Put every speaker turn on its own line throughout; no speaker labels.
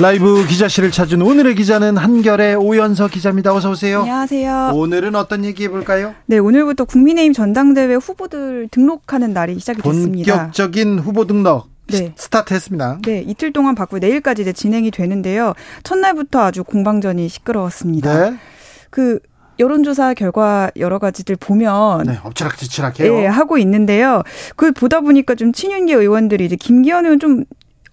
라이브 기자실을 찾은 오늘의 기자는 한결의 오연서 기자입니다. 어서 오세요.
안녕하세요.
오늘은 어떤 얘기 해볼까요?
네, 오늘부터 국민의힘 전당대회 후보들 등록하는 날이 시작이 됐습니다.
본격적인 후보 등록 네. 스타트했습니다.
네, 이틀 동안 받고 내일까지 이제 진행이 되는데요. 첫날부터 아주 공방전이 시끄러웠습니다. 네. 그 여론조사 결과 여러 가지들 보면
네, 엎치락뒤치락해요.
네, 하고 있는데요. 그걸 보다 보니까 좀 친윤계 의원들이 이제 김기현 의원 좀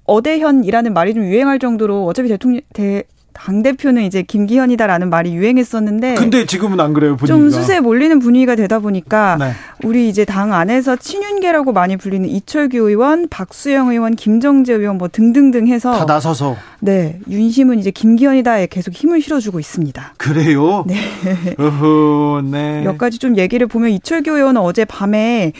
어대현이라는 말이 좀 유행할 정도로 어차피 대통령 대, 당 대표는 이제 김기현이다라는 말이 유행했었는데
근데 지금은 안 그래요 분위기가
좀 수세에 몰리는 분위기가 되다 보니까 네. 우리 이제 당 안에서 친윤계라고 많이 불리는 이철규 의원, 박수영 의원, 김정재 의원 뭐 등등등 해서
다 나서서
네 윤심은 이제 김기현이다에 계속 힘을 실어주고 있습니다.
그래요?
네.
어허, 네.
몇 가지 좀 얘기를 보면 이철규 의원은 어제 밤에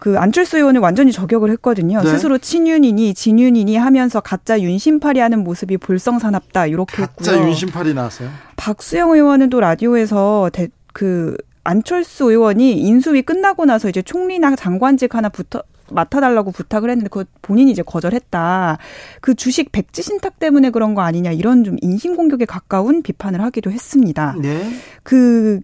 그 안철수 의원을 완전히 저격을 했거든요. 네. 스스로 친윤이니 진윤이니 하면서 가짜 윤심팔이 하는 모습이 볼썽사납다 이렇게
가짜 했고요. 윤심팔이 나왔어요.
박수영 의원은 또 라디오에서 대, 그 안철수 의원이 인수위 끝나고 나서 이제 총리나 장관직 하나 붙어 맡아달라고 부탁을 했는데 그 본인이 이제 거절했다. 그 주식 백지 신탁 때문에 그런 거 아니냐 이런 좀 인신 공격에 가까운 비판을 하기도 했습니다.
네.
그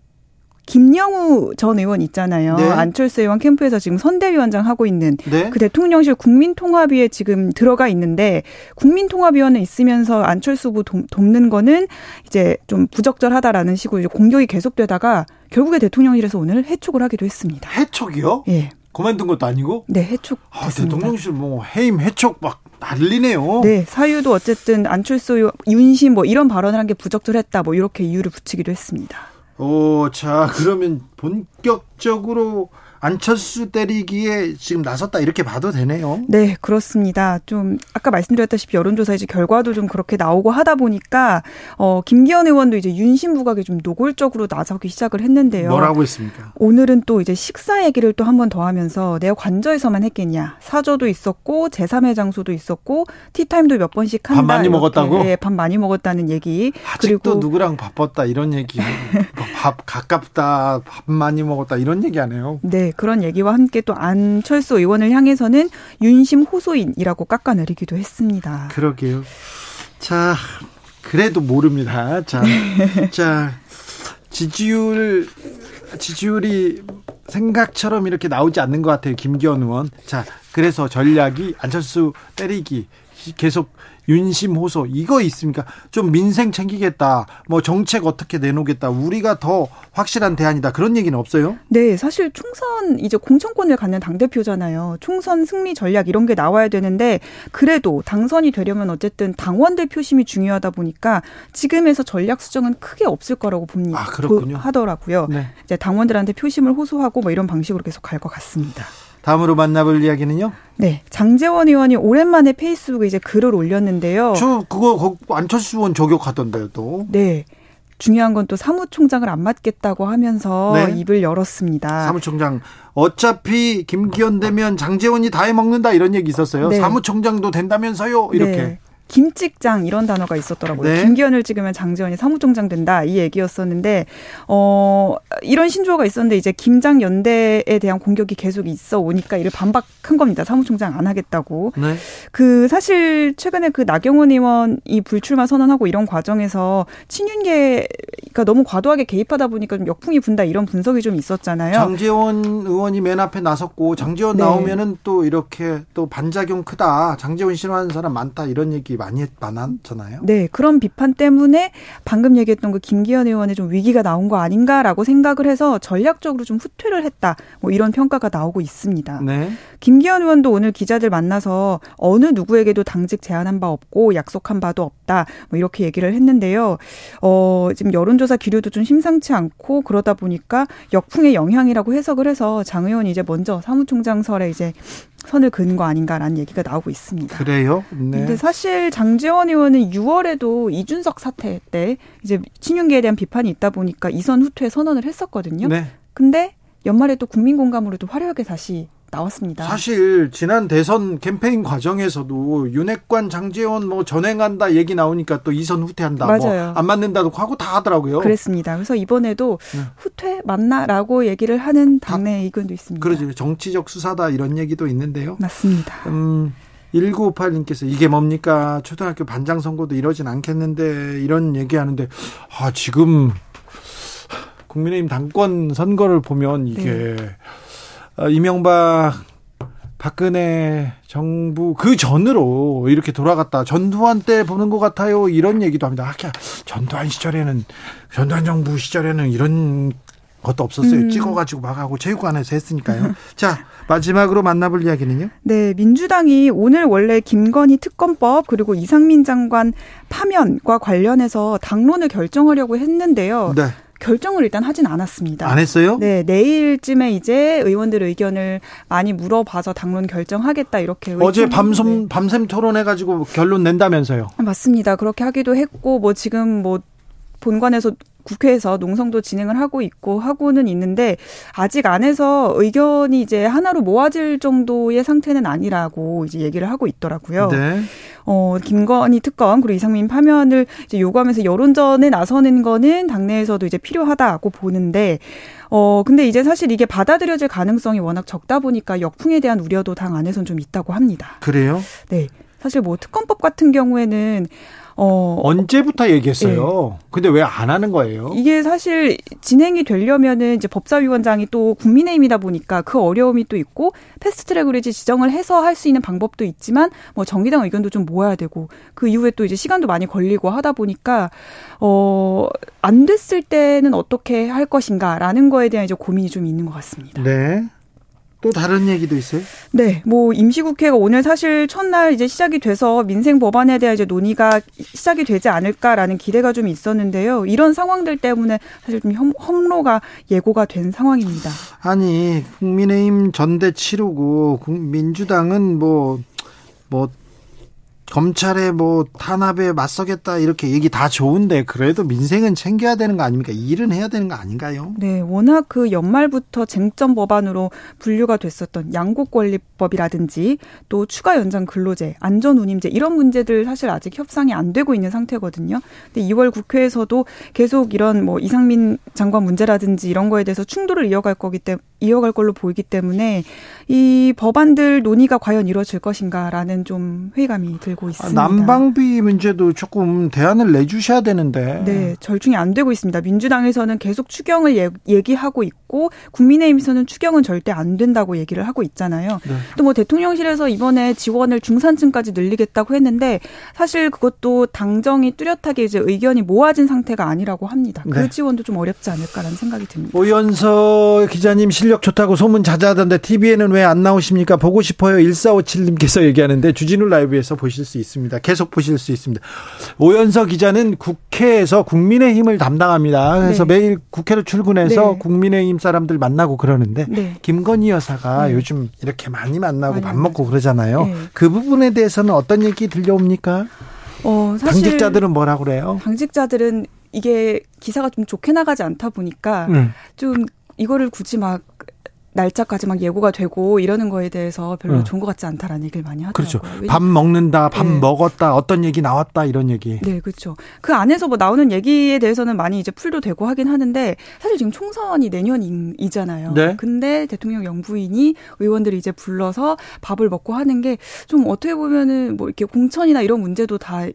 김영우 전 의원 있잖아요. 네. 안철수 의원 캠프에서 지금 선대위원장 하고 있는 네. 그 대통령실 국민통합위에 지금 들어가 있는데 국민통합위원회 있으면서 안철수 후보 돕는 거는 이제 좀 부적절하다라는 식으로 이제 공격이 계속되다가 결국에 대통령실에서 오늘 해촉을 하기도 했습니다.
해촉이요?
예.
그만둔 것도 아니고?
네, 해촉.
아, 대통령실 뭐 해임 해촉 막 난리네요.
네, 사유도 어쨌든 안철수 윤심 뭐 이런 발언을 한 게 부적절했다 뭐 이렇게 이유를 붙이기도 했습니다.
오, 자, 그러면 본격적으로 안철수 때리기에 지금 나섰다 이렇게 봐도 되네요.
네, 그렇습니다. 좀 아까 말씀드렸다시피 여론조사 이제 결과도 좀 그렇게 나오고 하다 보니까 어 김기현 의원도 이제 윤심 부각에 좀 노골적으로 나서기 시작을 했는데요.
뭐라고 했습니까?
오늘은 또 이제 식사 얘기를 또 한 번 더 하면서 내가 관저에서만 했겠냐. 사저도 있었고 제3의 장소도 있었고 티타임도 몇 번씩 한다.
밥 많이 먹었다고?
네, 밥 많이 먹었다는 얘기.
아직도 그리고 누구랑 바빴다 이런 얘기. 밥 가깝다. 밥 많이 먹었다 이런 얘기 하네요.
네. 그런 얘기와 함께 또 안철수 의원을 향해서는 윤심 호소인이라고 깎아내리기도 했습니다.
그러게요. 자, 그래도 모릅니다. 자, 네. 자, 지지율, 지지율이 생각처럼 이렇게 나오지 않는 것 같아요. 김기현 의원. 자, 그래서 전략이 안철수 때리기 계속 윤심 호소 이거 있습니까? 좀 민생 챙기겠다. 뭐 정책 어떻게 내놓겠다. 우리가 더 확실한 대안이다. 그런 얘기는 없어요?
네, 사실 총선 이제 공천권을 갖는 당 대표잖아요. 총선 승리 전략 이런 게 나와야 되는데 그래도 당선이 되려면 어쨌든 당원들 표심이 중요하다 보니까 지금에서 전략 수정은 크게 없을 거라고 봅니다.
아, 그렇군요.
하더라고요. 네. 이제 당원들한테 표심을 호소하고 뭐 이런 방식으로 계속 갈 것 같습니다.
다음으로 만나볼 이야기는요?
네, 장재원 의원이 오랜만에 페이스북에 이제 글을 올렸는데요.
저 그거 안철수 의원 저격하던데요, 또.
네. 중요한 건 또 사무총장을 안 맡겠다고 하면서 네. 입을 열었습니다.
사무총장 어차피 김기현 되면 장재원이 다 해먹는다 이런 얘기 있었어요. 네. 사무총장도 된다면서요 이렇게. 네.
김찍장 이런 단어가 있었더라고요. 네. 김기현을 찍으면 장재원이 사무총장 된다 이 얘기였었는데 어 이런 신조어가 있었는데 이제 김장 연대에 대한 공격이 계속 있어 오니까 이를 반박한 겁니다. 사무총장 안 하겠다고. 네. 그 사실 최근에 그 나경원 의원이 불출마 선언하고 이런 과정에서 친윤계가 너무 과도하게 개입하다 보니까 좀 역풍이 분다 이런 분석이 좀 있었잖아요.
장재원 의원이 맨 앞에 나섰고 장재원 네. 나오면은 또 이렇게 또 반작용 크다. 장재원 싫어하는 사람 많다 이런 얘기 많이 많았잖아요.
네, 그런 비판 때문에 방금 얘기했던 그 김기현 의원의 좀 위기가 나온 거 아닌가라고 생각을 해서 전략적으로 좀 후퇴를 했다. 뭐 이런 평가가 나오고 있습니다.
네.
김기현 의원도 오늘 기자들 만나서 어느 누구에게도 당직 제안한 바 없고 약속한 바도 없다. 뭐 이렇게 얘기를 했는데요. 어, 지금 여론조사 기류도 좀 심상치 않고 그러다 보니까 역풍의 영향이라고 해석을 해서 장 의원이 이제 먼저 사무총장설에 이제 선을 그은 거 아닌가라는 얘기가 나오고 있습니다.
그래요? 네.
근데 사실 장재원 의원은 6월에도 이준석 사태 때 이제 친윤계에 대한 비판이 있다 보니까 이선 후퇴 선언을 했었거든요. 네. 근데 연말에 또 국민 공감으로 도 화려하게 다시 나왔습니다.
사실 지난 대선 캠페인 과정에서도 윤핵관 장재원 뭐 전행한다 얘기 나오니까 또 이선 후퇴한다 뭐 맞아요. 뭐 안 맞는다도 하고 다 하더라고요.
그랬습니다. 그래서 이번에도 네. 후퇴 맞나라고 얘기를 하는 당내 의견도 있습니다.
그러죠. 정치적 수사다 이런 얘기도 있는데요.
맞습니다. 음,
1958님께서 이게 뭡니까? 초등학교 반장 선거도 이러진 않겠는데 이런 얘기하는데 아 지금 국민의힘 당권 선거를 보면 이게 네. 어, 이명박 박근혜 정부 그 전으로 이렇게 돌아갔다 전두환 때 보는 것 같아요 이런 얘기도 합니다. 아, 전두환 시절에는 전두환 정부 시절에는 이런 것도 없었어요. 음. 찍어가지고 막 하고 체육관에서 했으니까요. 자 마지막으로 만나볼 이야기는요.
네, 민주당이 오늘 원래 김건희 특검법 그리고 이상민 장관 파면과 관련해서 당론을 결정하려고 했는데요. 네. 결정을 일단 하진 않았습니다.
안 했어요?
네, 내일쯤에 이제 의원들 의견을 많이 물어봐서 당론 결정하겠다 이렇게
어제 밤섬 네. 밤샘 토론해 가지고 결론 낸다면서요.
맞습니다. 그렇게 하기도 했고 뭐 지금 뭐 본관에서 국회에서 농성도 진행을 하고 있고 하고는 있는데 아직 안에서 의견이 이제 하나로 모아질 정도의 상태는 아니라고 이제 얘기를 하고 있더라고요. 네. 어, 김건희 특검 그리고 이상민 파면을 이제 요구하면서 여론전에 나서는 거는 당내에서도 이제 필요하다고 보는데 어, 근데 이제 사실 이게 받아들여질 가능성이 워낙 적다 보니까 역풍에 대한 우려도 당 안에선 좀 있다고 합니다.
그래요?
네. 사실 뭐 특검법 같은 경우에는
어 언제부터 얘기했어요? 네. 근데 왜 안 하는 거예요?
이게 사실 진행이 되려면은 이제 법사위원장이 또 국민의힘이다 보니까 그 어려움이 또 있고 패스트트랙으로 이제 지정을 해서 할 수 있는 방법도 있지만 뭐 정의당 의견도 좀 모아야 되고 그 이후에 또 이제 시간도 많이 걸리고 하다 보니까 어안 됐을 때는 어떻게 할 것인가라는 거에 대한 이제 고민이 좀 있는 것 같습니다.
네. 또 다른 얘기도 있어요?
네, 뭐 임시국회가 오늘 사실 첫날 이제 시작이 돼서 민생 법안에 대한 이제 논의가 시작이 되지 않을까라는 기대가 좀 있었는데요. 이런 상황들 때문에 사실 좀 험로가 예고가 된 상황입니다.
아니 국민의힘 전대 치르고 민주당은 뭐뭐 뭐 검찰에 뭐 탄압에 맞서겠다 이렇게 얘기 다 좋은데 그래도 민생은 챙겨야 되는 거 아닙니까? 일은 해야 되는 거 아닌가요?
네, 워낙 그 연말부터 쟁점 법안으로 분류가 됐었던 양국권리법이라든지 또 추가 연장 근로제, 안전운임제 이런 문제들 사실 아직 협상이 안 되고 있는 상태거든요. 근데 2월 국회에서도 계속 이런 뭐 이상민 장관 문제라든지 이런 거에 대해서 충돌을 이어갈 거기 때문에 이어갈 걸로 보이기 때문에 이 법안들 논의가 과연 이루어질 것인가라는 좀 회의감이 들고 있습니다.
난방비 문제도 조금 대안을 내주셔야 되는데.
네, 절충이 안 되고 있습니다. 민주당에서는 계속 추경을 예, 얘기하고 있고 국민의힘에서는 추경은 절대 안 된다고 얘기를 하고 있잖아요. 네. 또뭐 대통령실에서 이번에 지원을 중산층까지 늘리겠다고 했는데 사실 그것도 당정이 뚜렷하게 이제 의견이 모아진 상태가 아니라고 합니다. 그 네. 지원도 좀 어렵지 않을까라는 생각이 듭니다.
오연서 기자님 실력 좋다고 소문 자자하던데 TV에는 왜 안 나오십니까? 보고 싶어요. 1457님께서 얘기하는데 주진우 라이브에서 보실 수 있습니다. 계속 보실 수 있습니다. 오연서 기자는 국회에서 국민의힘을 담당합니다. 그래서 네. 매일 국회로 출근해서 네. 국민의힘 사람들 만나고 그러는데 네. 김건희 여사가 네. 요즘 이렇게 많이 만나고 밥 먹고 그러잖아요. 네. 그 부분에 대해서는 어떤 얘기 들려옵니까? 어, 사실 당직자들은 뭐라 그래요?
당직자들은 이게 기사가 좀 좋게 나가지 않다 보니까 음. 좀 이거를 굳이 막 날짜까지 막 예고가 되고 이러는 거에 대해서 별로 응. 좋은 것 같지 않다라는 얘기를 많이 하더라고요.
그렇죠. 밥 먹는다, 밥 네. 먹었다, 어떤 얘기 나왔다 이런 얘기.
네, 그렇죠. 그 안에서 뭐 나오는 얘기에 대해서는 많이 이제 풀도 되고 하긴 하는데 사실 지금 총선이 내년이잖아요. 네. 근데 대통령 영부인이 의원들이 이제 불러서 밥을 먹고 하는 게 좀 어떻게 보면은 뭐 이렇게 공천이나 이런 문제도 다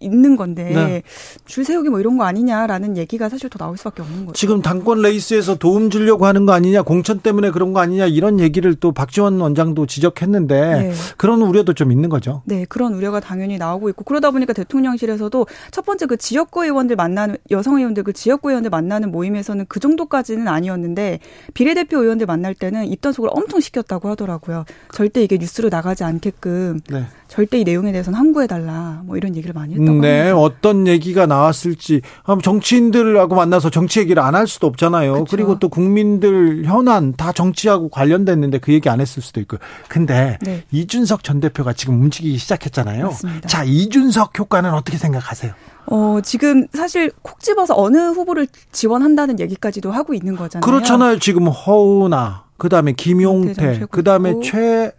있는 건데 네. 줄 세우기 뭐 이런 거 아니냐라는 얘기가 사실 더 나올 수밖에 없는 거죠.
지금 당권 레이스에서 도움 주려고 하는 거 아니냐, 공천 때문에 그런 거 아니냐 이런 얘기를 또 박지원 원장도 지적했는데 네. 그런 우려도 좀 있는 거죠.
네, 그런 우려가 당연히 나오고 있고 그러다 보니까 대통령실에서도 첫 번째 그 지역구 의원들 만나는 여성 의원들 그 지역구 의원들 만나는 모임에서는 그 정도까지는 아니었는데 비례대표 의원들 만날 때는 입단 속을 엄청 시켰다고 하더라고요. 절대 이게 뉴스로 나가지 않게끔 네. 절대 이 내용에 대해서는 항구해 달라 뭐 이런 얘기를 많이 했죠.
네, 합니다. 어떤 얘기가 나왔을지 정치인들하고 만나서 정치 얘기를 안 할 수도 없잖아요. 그렇죠. 그리고 또 국민들 현안 다 정치하고 관련됐는데 그 얘기 안 했을 수도 있고. 근데 네. 이준석 전 대표가 지금 움직이기 시작했잖아요.
맞습니다.
자, 이준석 효과는 어떻게 생각하세요?
어, 지금 사실 콕 집어서 어느 후보를 지원한다는 얘기까지도 하고 있는 거잖아요.
그렇잖아요. 지금 허우나 그다음에 김용태, 그다음에 최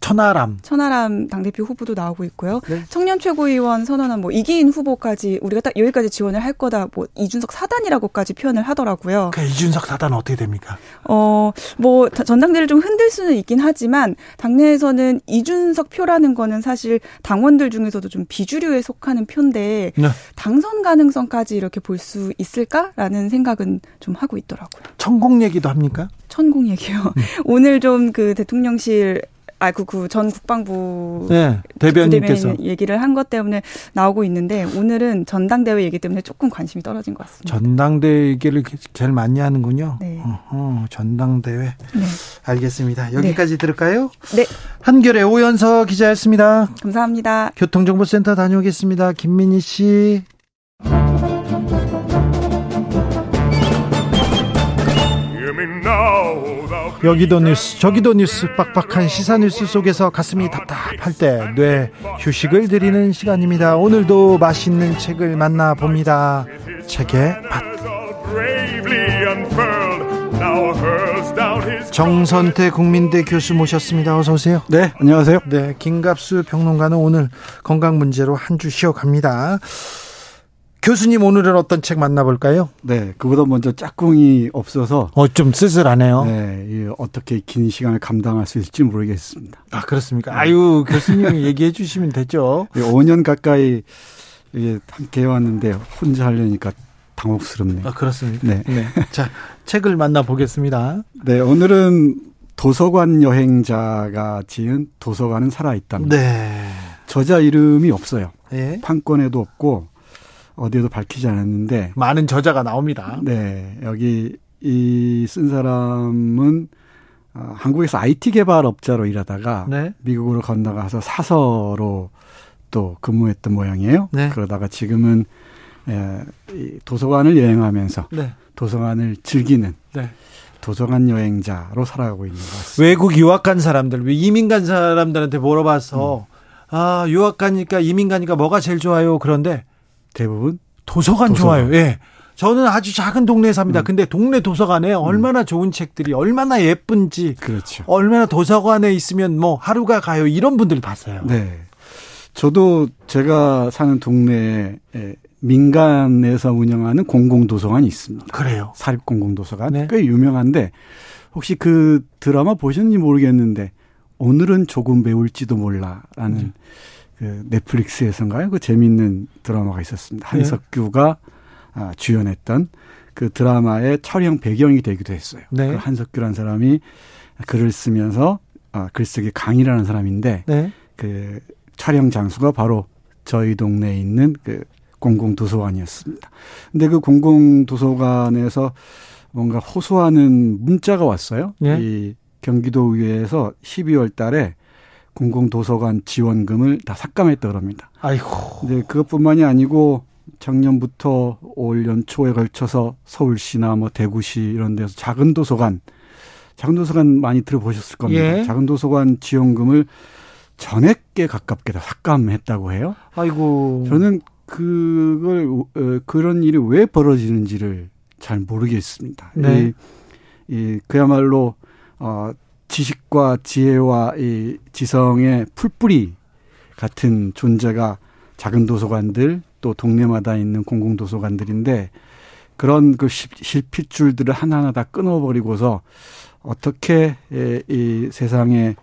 천하람.
천하람 당대표 후보도 나오고 있고요. 네. 청년 최고위원 선언한 뭐 이기인 후보까지 우리가 딱 여기까지 지원을 할 거다. 뭐 이준석 사단이라고까지 표현을 하더라고요.
그 이준석 사단 어떻게 됩니까?
어, 뭐 전당대를 좀 흔들 수는 있긴 하지만 당내에서는 이준석 표라는 거는 사실 당원들 중에서도 좀 비주류에 속하는 표인데 네. 당선 가능성까지 이렇게 볼 수 있을까라는 생각은 좀 하고 있더라고요.
천공 얘기도 합니까?
천공 얘기요. 음. 오늘 좀 그 대통령실 아그전 그 국방부
네, 대변인께서
얘기를 한 것 때문에 나오고 있는데 오늘은 전당대회 얘기 때문에 조금 관심이 떨어진 것 같습니다.
전당대회 얘기를 제일 많이 하는군요. 네. 어허, 전당대회. 네. 알겠습니다. 여기까지 네. 들을까요?
네.
한결의 오연서 기자였습니다.
감사합니다.
교통정보센터 다녀오겠습니다. 김민희 씨. 여기도 뉴스 저기도 뉴스 빡빡한 시사 뉴스 속에서 가슴이 답답할 때 뇌 휴식을 드리는 시간입니다. 오늘도 맛있는 책을 만나 봅니다. 책의 맛. 정선태 국민대 교수 모셨습니다. 어서 오세요.
네, 안녕하세요.
네, 김갑수 평론가는 오늘 건강 문제로 한 주 쉬어갑니다. 교수님 오늘은 어떤 책 만나볼까요?
네, 그보다 먼저 짝꿍이 없어서
어 좀 쓸쓸하네요.
네, 어떻게 긴 시간을 감당할 수 있을지 모르겠습니다.
아 그렇습니까? 네. 아유 교수님이 얘기해 주시면 되죠.
5년 가까이 함께 해왔는데 혼자 하려니까 당혹스럽네요.
아 그렇습니까? 네. 네. 자 책을 만나 보겠습니다.
네, 오늘은 도서관 여행자가 지은 도서관은 살아있답니다.
네.
저자 이름이 없어요. 네. 판권에도 없고 어디에도 밝히지 않았는데
많은 저자가 나옵니다.
네, 여기 이 쓴 사람은 어, 한국에서 IT 개발 업자로 일하다가 네. 미국으로 건너가서 사서로 또 근무했던 모양이에요. 네. 그러다가 지금은 에, 이 도서관을 여행하면서 네. 도서관을 즐기는 네. 도서관 여행자로 살아가고 있는 것 같습니다.
외국 유학 간 사람들, 이민 간 사람들한테 물어봐서 음. 아 유학 가니까 이민 가니까 뭐가 제일 좋아요? 그런데
대부분
도서관, 도서관. 좋아요. 예. 저는 아주 작은 동네에 삽니다. 음. 근데 동네 도서관에 음. 얼마나 좋은 책들이 얼마나 예쁜지
그렇죠.
얼마나 도서관에 있으면 뭐 하루가 가요 이런 분들 봤어요.
네. 저도 제가 사는 동네에 민간에서 운영하는 공공도서관이 있습니다.
그래요.
사립 공공도서관 네. 꽤 유명한데 혹시 그 드라마 보셨는지 모르겠는데 오늘은 조금 배울지도 몰라 라는 음. 그 넷플릭스에서인가요? 그 재미있는 드라마가 있었습니다. 네. 한석규가 아, 주연했던 그 드라마의 촬영 배경이 되기도 했어요. 네. 그 한석규라는 사람이 글을 쓰면서 아, 글쓰기 강의라는 사람인데 네. 그 촬영 장소가 바로 저희 동네에 있는 그 공공 도서관이었습니다. 근데 그 공공 도서관에서 뭔가 호소하는 문자가 왔어요. 네. 이 경기도 의회에서 12월 달에 공공도서관 지원금을 다 삭감했다 그럽니다.
아이고.
근데 그것뿐만이 아니고 작년부터 올 연초에 걸쳐서 서울시나 뭐 대구시 이런 데서 작은 도서관, 작은 도서관 많이 들어보셨을 겁니다. 예. 작은 도서관 지원금을 전액에 가깝게 다 삭감했다고 해요.
아이고.
저는 그걸 어, 그런 일이 왜 벌어지는지를 잘 모르겠습니다. 네. 이, 이 그야말로 어 지식과 지혜와 이 지성의 풀뿌리 같은 존재가 작은 도서관들 또 동네마다 있는 공공 도서관들인데 그런 그 실핏줄들을 하나하나 다 끊어버리고서 어떻게 이 세상에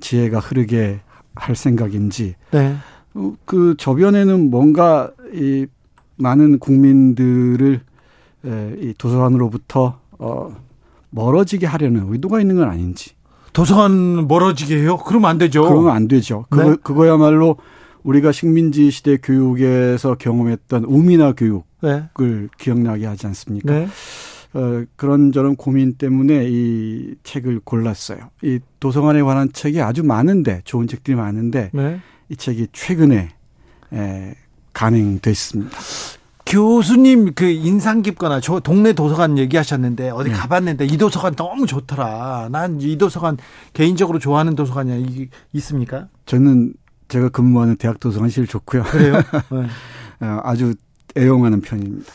지혜가 흐르게 할 생각인지 네. 어, 그 저변에는 뭔가 이 많은 국민들을 이 도서관으로부터 어 멀어지게 하려는 의도가 있는 건 아닌지
도서관 멀어지게 해요? 그러면 안 되죠.
그러면 안 되죠. 네? 그거, 그거야말로 우리가 식민지 시대 교육에서 경험했던 우미나 교육을 네. 기억나게 하지 않습니까? 네. 어, 그런저런 고민 때문에 이 책을 골랐어요. 이 도서관에 관한 책이 아주 많은데 좋은 책들이 많은데 네. 이 책이 최근에 에, 간행됐습니다.
교수님 그 인상 깊거나 저 동네 도서관 얘기하셨는데 어디 네. 가봤는데 이 도서관 너무 좋더라. 난 이 도서관 개인적으로 좋아하는 도서관이 이 있습니까?
저는 제가 근무하는 대학 도서관 제일 좋고요.
그래요? 네.
어, 아주 애용하는 편입니다.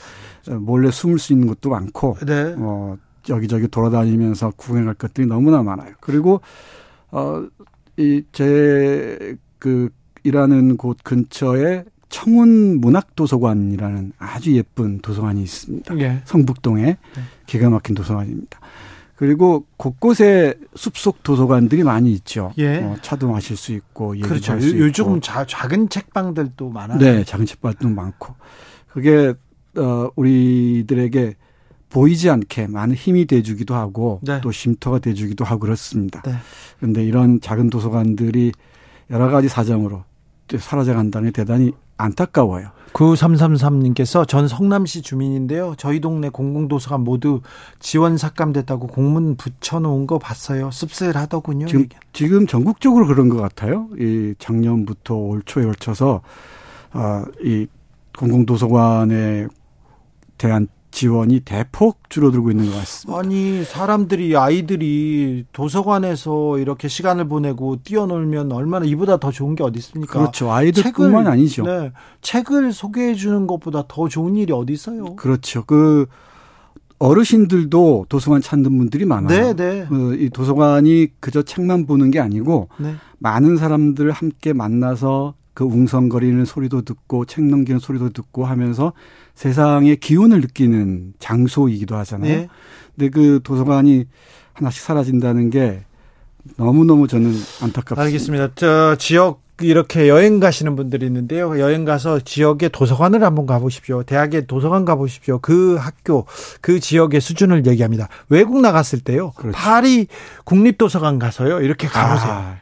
어, 몰래 숨을 수 있는 것도 많고, 네. 어, 여기저기 돌아다니면서 구경할 것들이 너무나 많아요. 그리고 어, 이제그 일하는 곳 근처에 청운 문학도서관이라는 아주 예쁜 도서관이 있습니다. 예. 성북동에 네. 기가 막힌 도서관입니다. 그리고 곳곳에 숲속 도서관들이 많이 있죠. 예. 어, 차도 마실 수 있고
그렇죠. 수 요즘 자, 작은 책방들도 많아요.
네, 작은 책방도 많고 그게 어, 우리들에게 보이지 않게 많은 힘이 돼주기도 하고 네. 또 쉼터가 돼주기도 하고 그렇습니다. 네. 그런데 이런 작은 도서관들이 여러 가지 사정으로 사라져간다는 게 대단히 안타까워요.
9333님께서 전 성남시 주민인데요. 저희 동네 공공도서관 모두 지원 삭감됐다고 공문 붙여놓은 거 봤어요. 씁쓸하더군요.
지금, 지금 전국적으로 그런 것 같아요. 이 작년부터 올 초에 걸쳐서 아, 이 공공도서관에 대한 지원이 대폭 줄어들고 있는 것 같습니다.
아니 사람들이 아이들이 도서관에서 이렇게 시간을 보내고 뛰어놀면 얼마나 이보다 더 좋은 게 어디 있습니까?
그렇죠. 아이들뿐만 아니죠. 네,
책을 소개해 주는 것보다 더 좋은 일이 어디 있어요?
그렇죠. 그 어르신들도 도서관 찾는 분들이 많아요. 네, 네. 그이 도서관이 그저 책만 보는 게 아니고 네. 많은 사람들 함께 만나서 그 웅성거리는 소리도 듣고 책 넘기는 소리도 듣고 하면서 세상의 기운을 느끼는 장소이기도 하잖아요. 네. 근데 그 도서관이 하나씩 사라진다는 게 너무너무 저는 안타깝습니다.
알겠습니다. 저 지역 이렇게 여행 가시는 분들이 있는데요. 여행 가서 지역의 도서관을 한번 가보십시오. 대학의 도서관 가보십시오. 그 학교, 그 지역의 수준을 얘기합니다. 외국 나갔을 때요. 그렇죠. 파리 국립도서관 가서요. 이렇게 가보세요. 아,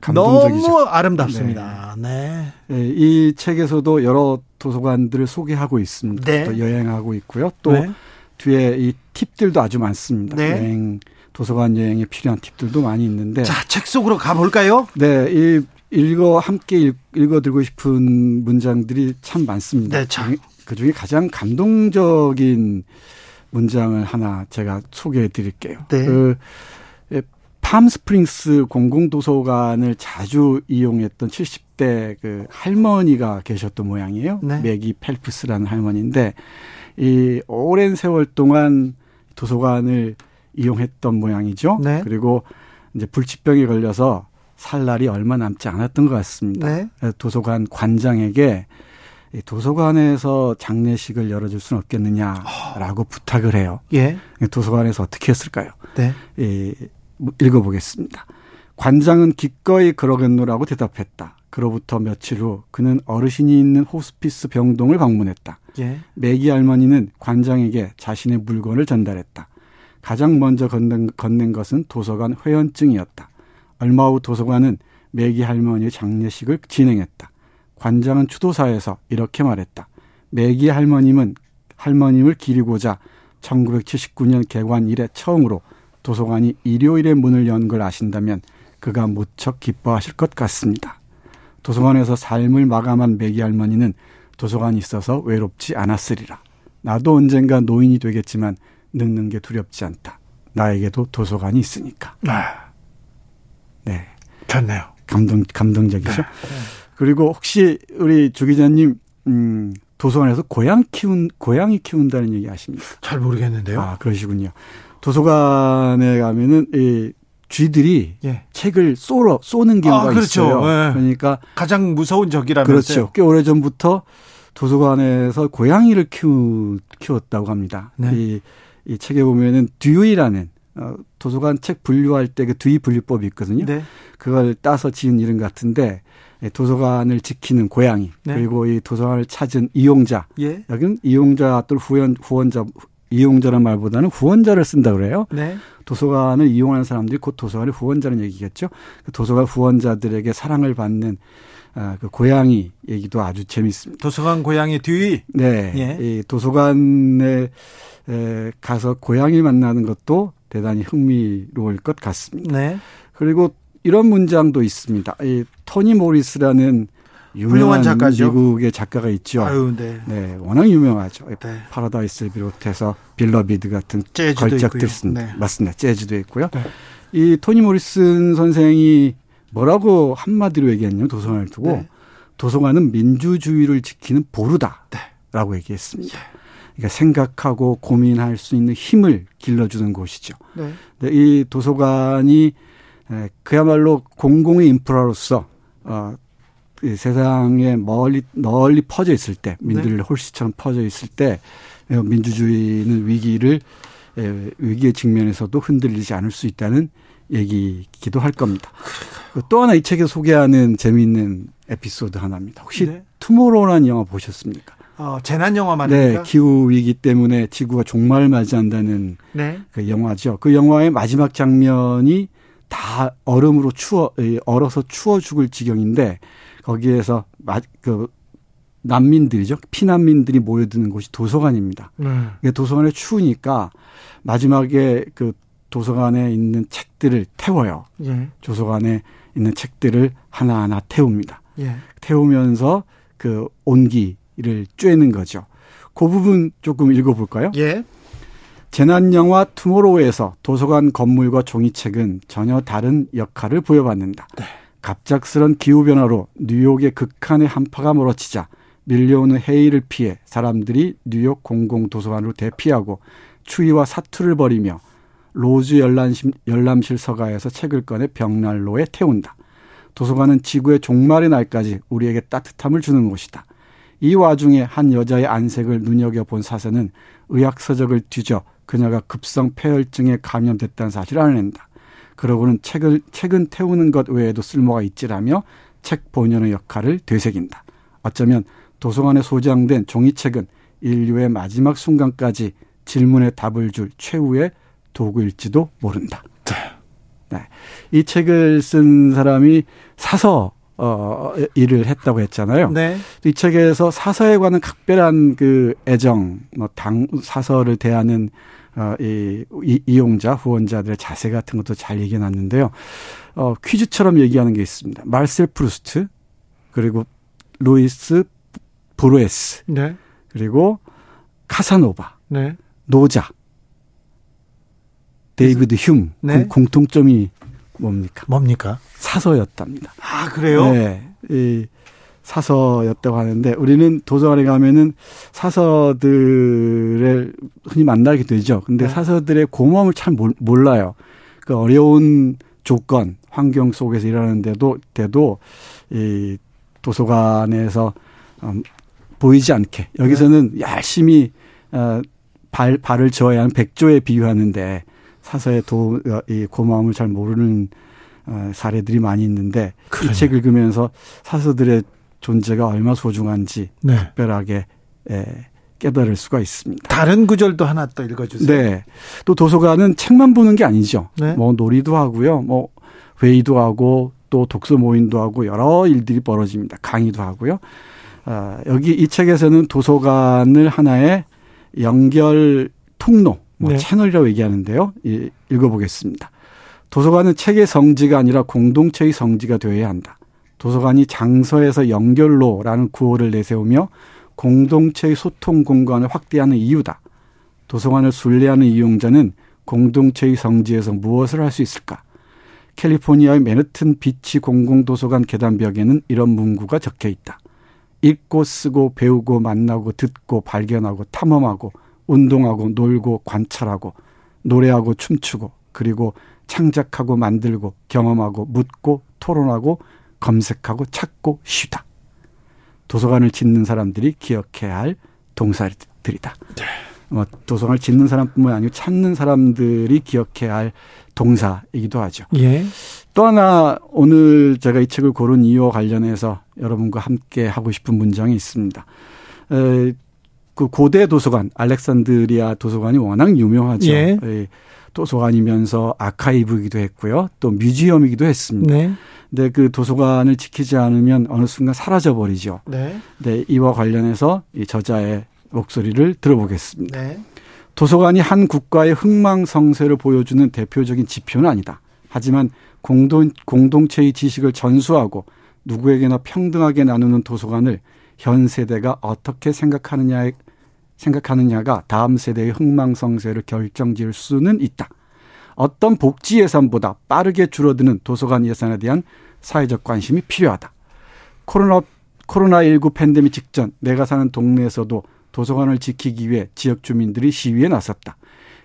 감동적이죠. 너무 아름답습니다. 네.
네. 네. 이 책에서도 여러 도서관들을 소개하고 있습니다. 네. 또 여행하고 있고요. 또 네. 뒤에 이 팁들도 아주 많습니다. 네. 여행 도서관 여행에 필요한 팁들도 많이 있는데.
자, 책 속으로 가 볼까요?
네, 이 읽어 함께 읽어 들고 싶은 문장들이 참 많습니다. 네, 참. 그 중에 가장 감동적인 문장을 하나 제가 소개해 드릴게요. 네. 그 팜스프링스 공공도서관을 자주 이용했던 70대 그 할머니가 계셨던 모양이에요. 네. 매기 펠프스라는 할머니인데 이 오랜 세월 동안 도서관을 이용했던 모양이죠. 네. 그리고 이제 불치병에 걸려서 살 날이 얼마 남지 않았던 것 같습니다. 네. 도서관 관장에게 도서관에서 장례식을 열어줄 수는 없겠느냐라고 어. 부탁을 해요. 예. 도서관에서 어떻게 했을까요? 네. 이 읽어보겠습니다. 관장은 기꺼이 그러겠노라고 대답했다. 그로부터 며칠 후 그는 어르신이 있는 호스피스 병동을 방문했다. 예. 매기 할머니는 관장에게 자신의 물건을 전달했다. 가장 먼저 건넨, 건넨 것은 도서관 회원증이었다. 얼마 후 도서관은 매기 할머니의 장례식을 진행했다. 관장은 추도사에서 이렇게 말했다. 매기 할머님은 할머님을 기리고자 1979년 개관 이래 처음으로 도서관이 일요일에 문을 연 걸 아신다면 그가 무척 기뻐하실 것 같습니다. 도서관에서 삶을 마감한 매기 할머니는 도서관이 있어서 외롭지 않았으리라. 나도 언젠가 노인이 되겠지만 늙는 게 두렵지 않다. 나에게도 도서관이 있으니까. 아.
네. 좋네요.
감동, 감동적이죠. 네. 그리고 혹시 우리 주 기자님, 음, 도서관에서 고양 키운, 고양이 키운다는 얘기 아십니까?
잘 모르겠는데요.
아, 그러시군요. 도서관에 가면은 이 쥐들이 예. 책을 쏘러 쏘는 경우가 아, 그렇죠. 있어요. 예. 그러니까
가장 무서운 적이라면서요.
그렇죠. 꽤 오래 전부터 도서관에서 고양이를 키우, 키웠다고 합니다. 네. 이, 이 책에 보면은 듀이라는 어, 도서관 책 분류할 때 그 듀이 분류법이 있거든요. 네. 그걸 따서 지은 이름 같은데 도서관을 지키는 고양이 네. 그리고 이 도서관을 찾은 이용자 예. 여기는 이용자 또 후원 후원자 이용자란 말보다는 후원자를 쓴다 그래요. 네. 도서관을 이용하는 사람들이 곧 도서관의 후원자는 얘기겠죠. 그 도서관 후원자들에게 사랑을 받는 아, 그 고양이 얘기도 아주 재밌습니다.
도서관 고양이 뒤.
네. 예. 이 도서관에 에 가서 고양이 만나는 것도 대단히 흥미로울 것 같습니다. 네. 그리고 이런 문장도 있습니다. 이 토니 모리스라는 유명한 작가죠. 미국의 작가가 있죠.
아유, 네.
네, 워낙 유명하죠. 네. 파라다이스를 비롯해서 빌러비드 같은 걸작들 쓴 네. 맞습니다. 재즈도 있고요. 네. 이 토니 모리슨 선생이 뭐라고 한마디로 얘기했냐면 도서관을 두고 네. 도서관은 민주주의를 지키는 보루다라고 네. 얘기했습니다. 예. 그러니까 생각하고 고민할 수 있는 힘을 길러주는 곳이죠. 네. 이 도서관이 그야말로 공공의 인프라로서 어, 세상에 멀리 널리 퍼져 있을 때 민들레 네. 홀씨처럼 퍼져 있을 때 민주주의는 위기를 위기의 직면에서도 흔들리지 않을 수 있다는 얘기기도 할 겁니다. 또 하나 이 책에 소개하는 재미있는 에피소드 하나입니다. 혹시 네. 투모로우라는 영화 보셨습니까?
어, 재난 영화 말입니까?
네, 기후 위기 때문에 지구가 종말을 맞이한다는 네. 그 영화죠. 그 영화의 마지막 장면이 다 얼음으로 추워 얼어서 추워 죽을 지경인데 거기에서 그 난민들이죠. 피난민들이 모여드는 곳이 도서관입니다. 네. 도서관에 추우니까 마지막에 그 도서관에 있는 책들을 태워요. 예. 도서관에 있는 책들을 하나하나 태웁니다. 예. 태우면서 그 온기를 쬐는 거죠. 그 부분 조금 읽어볼까요? 예. 재난 영화 투모로우에서 도서관 건물과 종이책은 전혀 다른 역할을 부여받는다. 네. 갑작스런 기후 변화로 뉴욕의 극한의 한파가 몰아치자 밀려오는 해일을 피해 사람들이 뉴욕 공공 도서관으로 대피하고 추위와 사투를 벌이며 로즈 열람실, 열람실 서가에서 책을 꺼내 벽난로에 태운다. 도서관은 지구의 종말의 날까지 우리에게 따뜻함을 주는 곳이다. 이 와중에 한 여자의 안색을 눈여겨본 사서는 의학서적을 뒤져 그녀가 급성 패혈증에 감염됐다는 사실을 알아낸다. 그러고는 책을, 책은 태우는 것 외에도 쓸모가 있지라며 책 본연의 역할을 되새긴다. 어쩌면 도서관에 소장된 종이책은 인류의 마지막 순간까지 질문에 답을 줄 최후의 도구일지도 모른다. 네. 네. 이 책을 쓴 사람이 사서 어 일을 했다고 했잖아요. 네. 이 책에서 사서에 관한 각별한 그 애정, 뭐 당 사서를 대하는 어이 이용자 후원자들의 자세 같은 것도 잘 얘기해 놨는데요. 어 퀴즈처럼 얘기하는 게 있습니다. 마르셀 프루스트 그리고 루이스 보르헤스 네. 그리고 카사노바 네. 노자 데이비드 흉 네. 공통점이 뭡니까?
뭡니까?
사서였답니다.
아 그래요?
네, 이 사서였다고 하는데 우리는 도서관에 가면은 사서들을 흔히 만나게 되죠. 근데 네. 사서들의 고마움을 참 몰라요. 그 어려운 조건, 환경 속에서 일하는데도 때도 이 도서관에서 음, 보이지 않게 여기서는 네. 열심히 어, 발 발을 저어야 하는 백조에 비유하는데 사서의 도, 이 고마움을 잘 모르는 어, 사례들이 많이 있는데 그래요. 이책 읽으면서 사서들의 존재가 얼마 소중한지 네. 특별하게 에, 깨달을 수가 있습니다.
다른 구절도 하나 또 읽어주세요.
네. 또 도서관은 책만 보는 게 아니죠. 네. 뭐 놀이도 하고요. 뭐 회의도 하고 또 독서 모임도 하고 여러 일들이 벌어집니다. 강의도 하고요. 어, 여기 이 책에서는 도서관을 하나의 연결 통로 뭐 네. 채널이라고 얘기하는데요. 이, 읽어보겠습니다. 도서관은 책의 성지가 아니라 공동체의 성지가 되어야 한다. 도서관이 장서에서 연결로라는 구호를 내세우며 공동체의 소통 공간을 확대하는 이유다. 도서관을 순례하는 이용자는 공동체의 성지에서 무엇을 할 수 있을까? 캘리포니아의 맨해튼 비치 공공도서관 계단벽에는 이런 문구가 적혀 있다. 읽고 쓰고 배우고 만나고 듣고 발견하고 탐험하고 운동하고 놀고 관찰하고 노래하고 춤추고 그리고 창작하고 만들고 경험하고 묻고 토론하고 검색하고 찾고 쉬다. 도서관을 짓는 사람들이 기억해야 할 동사들이다. 네. 뭐 도서관을 짓는 사람뿐만 아니고 찾는 사람들이 기억해야 할 동사이기도 하죠. 예. 또 하나 오늘 제가 이 책을 고른 이유와 관련해서 여러분과 함께 하고 싶은 문장이 있습니다. 에, 그 고대 도서관 알렉산드리아 도서관이 워낙 유명하죠. 예. 예. 도서관이면서 아카이브이기도 했고요. 또 뮤지엄이기도 했습니다. 네. 근데 그 도서관을 지키지 않으면 어느 순간 사라져 버리죠. 네. 네. 이와 관련해서 이 저자의 목소리를 들어보겠습니다. 네. 도서관이 한 국가의 흥망성쇠를 보여주는 대표적인 지표는 아니다. 하지만 공동 공동체의 지식을 전수하고 누구에게나 평등하게 나누는 도서관을 현 세대가 어떻게 생각하느냐에 생각하느냐가 다음 세대의 흥망성쇠를 결정지을 수는 있다. 어떤 복지 예산보다 빠르게 줄어드는 도서관 예산에 대한 사회적 관심이 필요하다. 코로나 코로나19 팬데믹 직전 내가 사는 동네에서도 도서관을 지키기 위해 지역 주민들이 시위에 나섰다.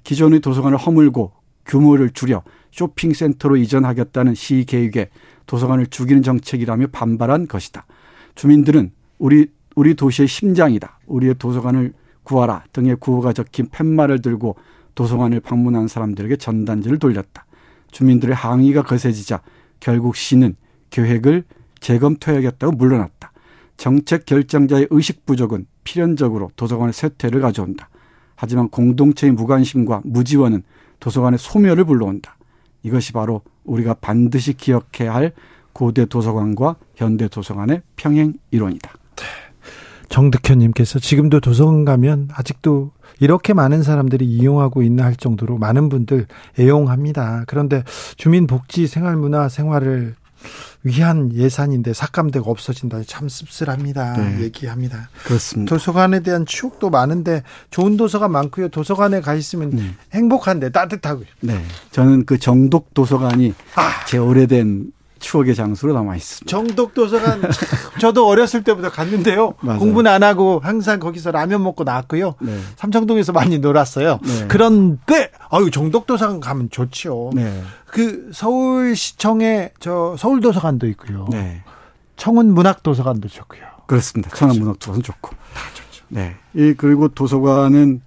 기존의 도서관을 허물고 규모를 줄여 쇼핑센터로 이전하겠다는 시 계획에 도서관을 죽이는 정책이라며 반발한 것이다. 주민들은 우리 우리 도시의 심장이다. 우리의 도서관을 구하라 등의 구호가 적힌 팻말을 들고 도서관을 방문한 사람들에게 전단지를 돌렸다. 주민들의 항의가 거세지자 결국 시는 계획을 재검토해야겠다고 물러났다. 정책 결정자의 의식 부족은 필연적으로 도서관의 쇠퇴를 가져온다. 하지만 공동체의 무관심과 무지원은 도서관의 소멸을 불러온다. 이것이 바로 우리가 반드시 기억해야 할 고대 도서관과 현대 도서관의 평행 이론이다.
정득현님께서 지금도 도서관 가면 아직도 이렇게 많은 사람들이 이용하고 있나 할 정도로 많은 분들 애용합니다. 그런데 주민복지 생활문화 생활을 위한 예산인데 삭감되고 없어진다. 참 씁쓸합니다. 네. 얘기합니다.
그렇습니다.
도서관에 대한 추억도 많은데 좋은 도서관 많고요. 도서관에 가 있으면 네. 행복한데 따뜻하고요.
네. 저는 그 정독 도서관이 아. 제 오래된 추억의 장소로 남아 있습니다.
정독 도서관 저도 어렸을 때부터 갔는데요. 맞아요. 공부는 안 하고 항상 거기서 라면 먹고 나왔고요. 네. 삼청동에서 많이 놀았어요. 네. 그런데 아유 정독 도서관 가면 좋지요. 네. 그 서울시청에 저 서울 도서관도 있고요. 네. 청운 문학 도서관도 좋고요.
그렇습니다. 그렇죠. 청운 문학 도서관 좋고. 다 좋죠. 네. 이 그리고 도서관은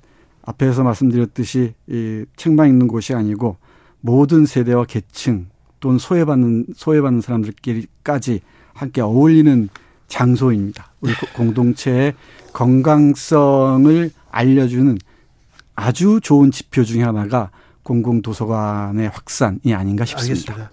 앞에서 말씀드렸듯이 이 책만 읽는 곳이 아니고 모든 세대와 계층 또는 소외받는 소외받는 사람들끼리까지 함께 어울리는 장소입니다. 우리 공동체의 건강성을 알려주는 아주 좋은 지표 중에 하나가 공공도서관의 확산이 아닌가 싶습니다. 알겠습니다.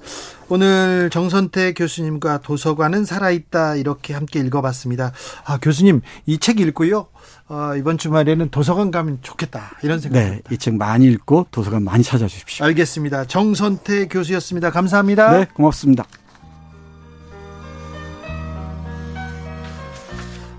오늘 정선태 교수님과 도서관은 살아있다 이렇게 함께 읽어봤습니다. 아 교수님 이 책 읽고요. 어, 이번 주말에는 도서관 가면 좋겠다 이런 생각입니다.
네, 이 책 많이 읽고 도서관 많이 찾아주십시오.
알겠습니다. 정선태 교수였습니다. 감사합니다.
네, 고맙습니다.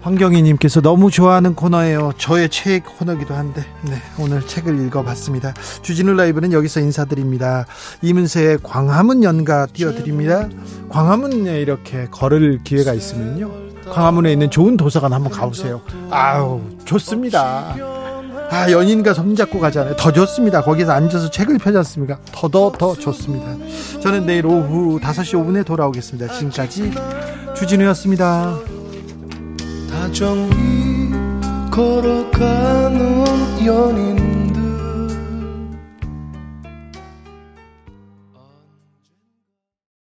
황경희님께서 너무 좋아하는 코너예요. 저의 최애 코너기도 한데, 네, 오늘 책을 읽어봤습니다. 주진우 라이브는 여기서 인사드립니다. 이문세의 광화문 연가 띄워드립니다. 광화문에 이렇게 걸을 기회가 있으면요. 광화문에 있는 좋은 도서관 한번 가보세요. 아우 좋습니다. 아 연인과 손잡고 가잖아요. 더 좋습니다. 거기서 앉아서 책을 펴지 않습니까? 더더 더 좋습니다. 저는 내일 오후 5시 5분에 돌아오겠습니다. 지금까지 주진우였습니다. 다정히 걸어가는 연인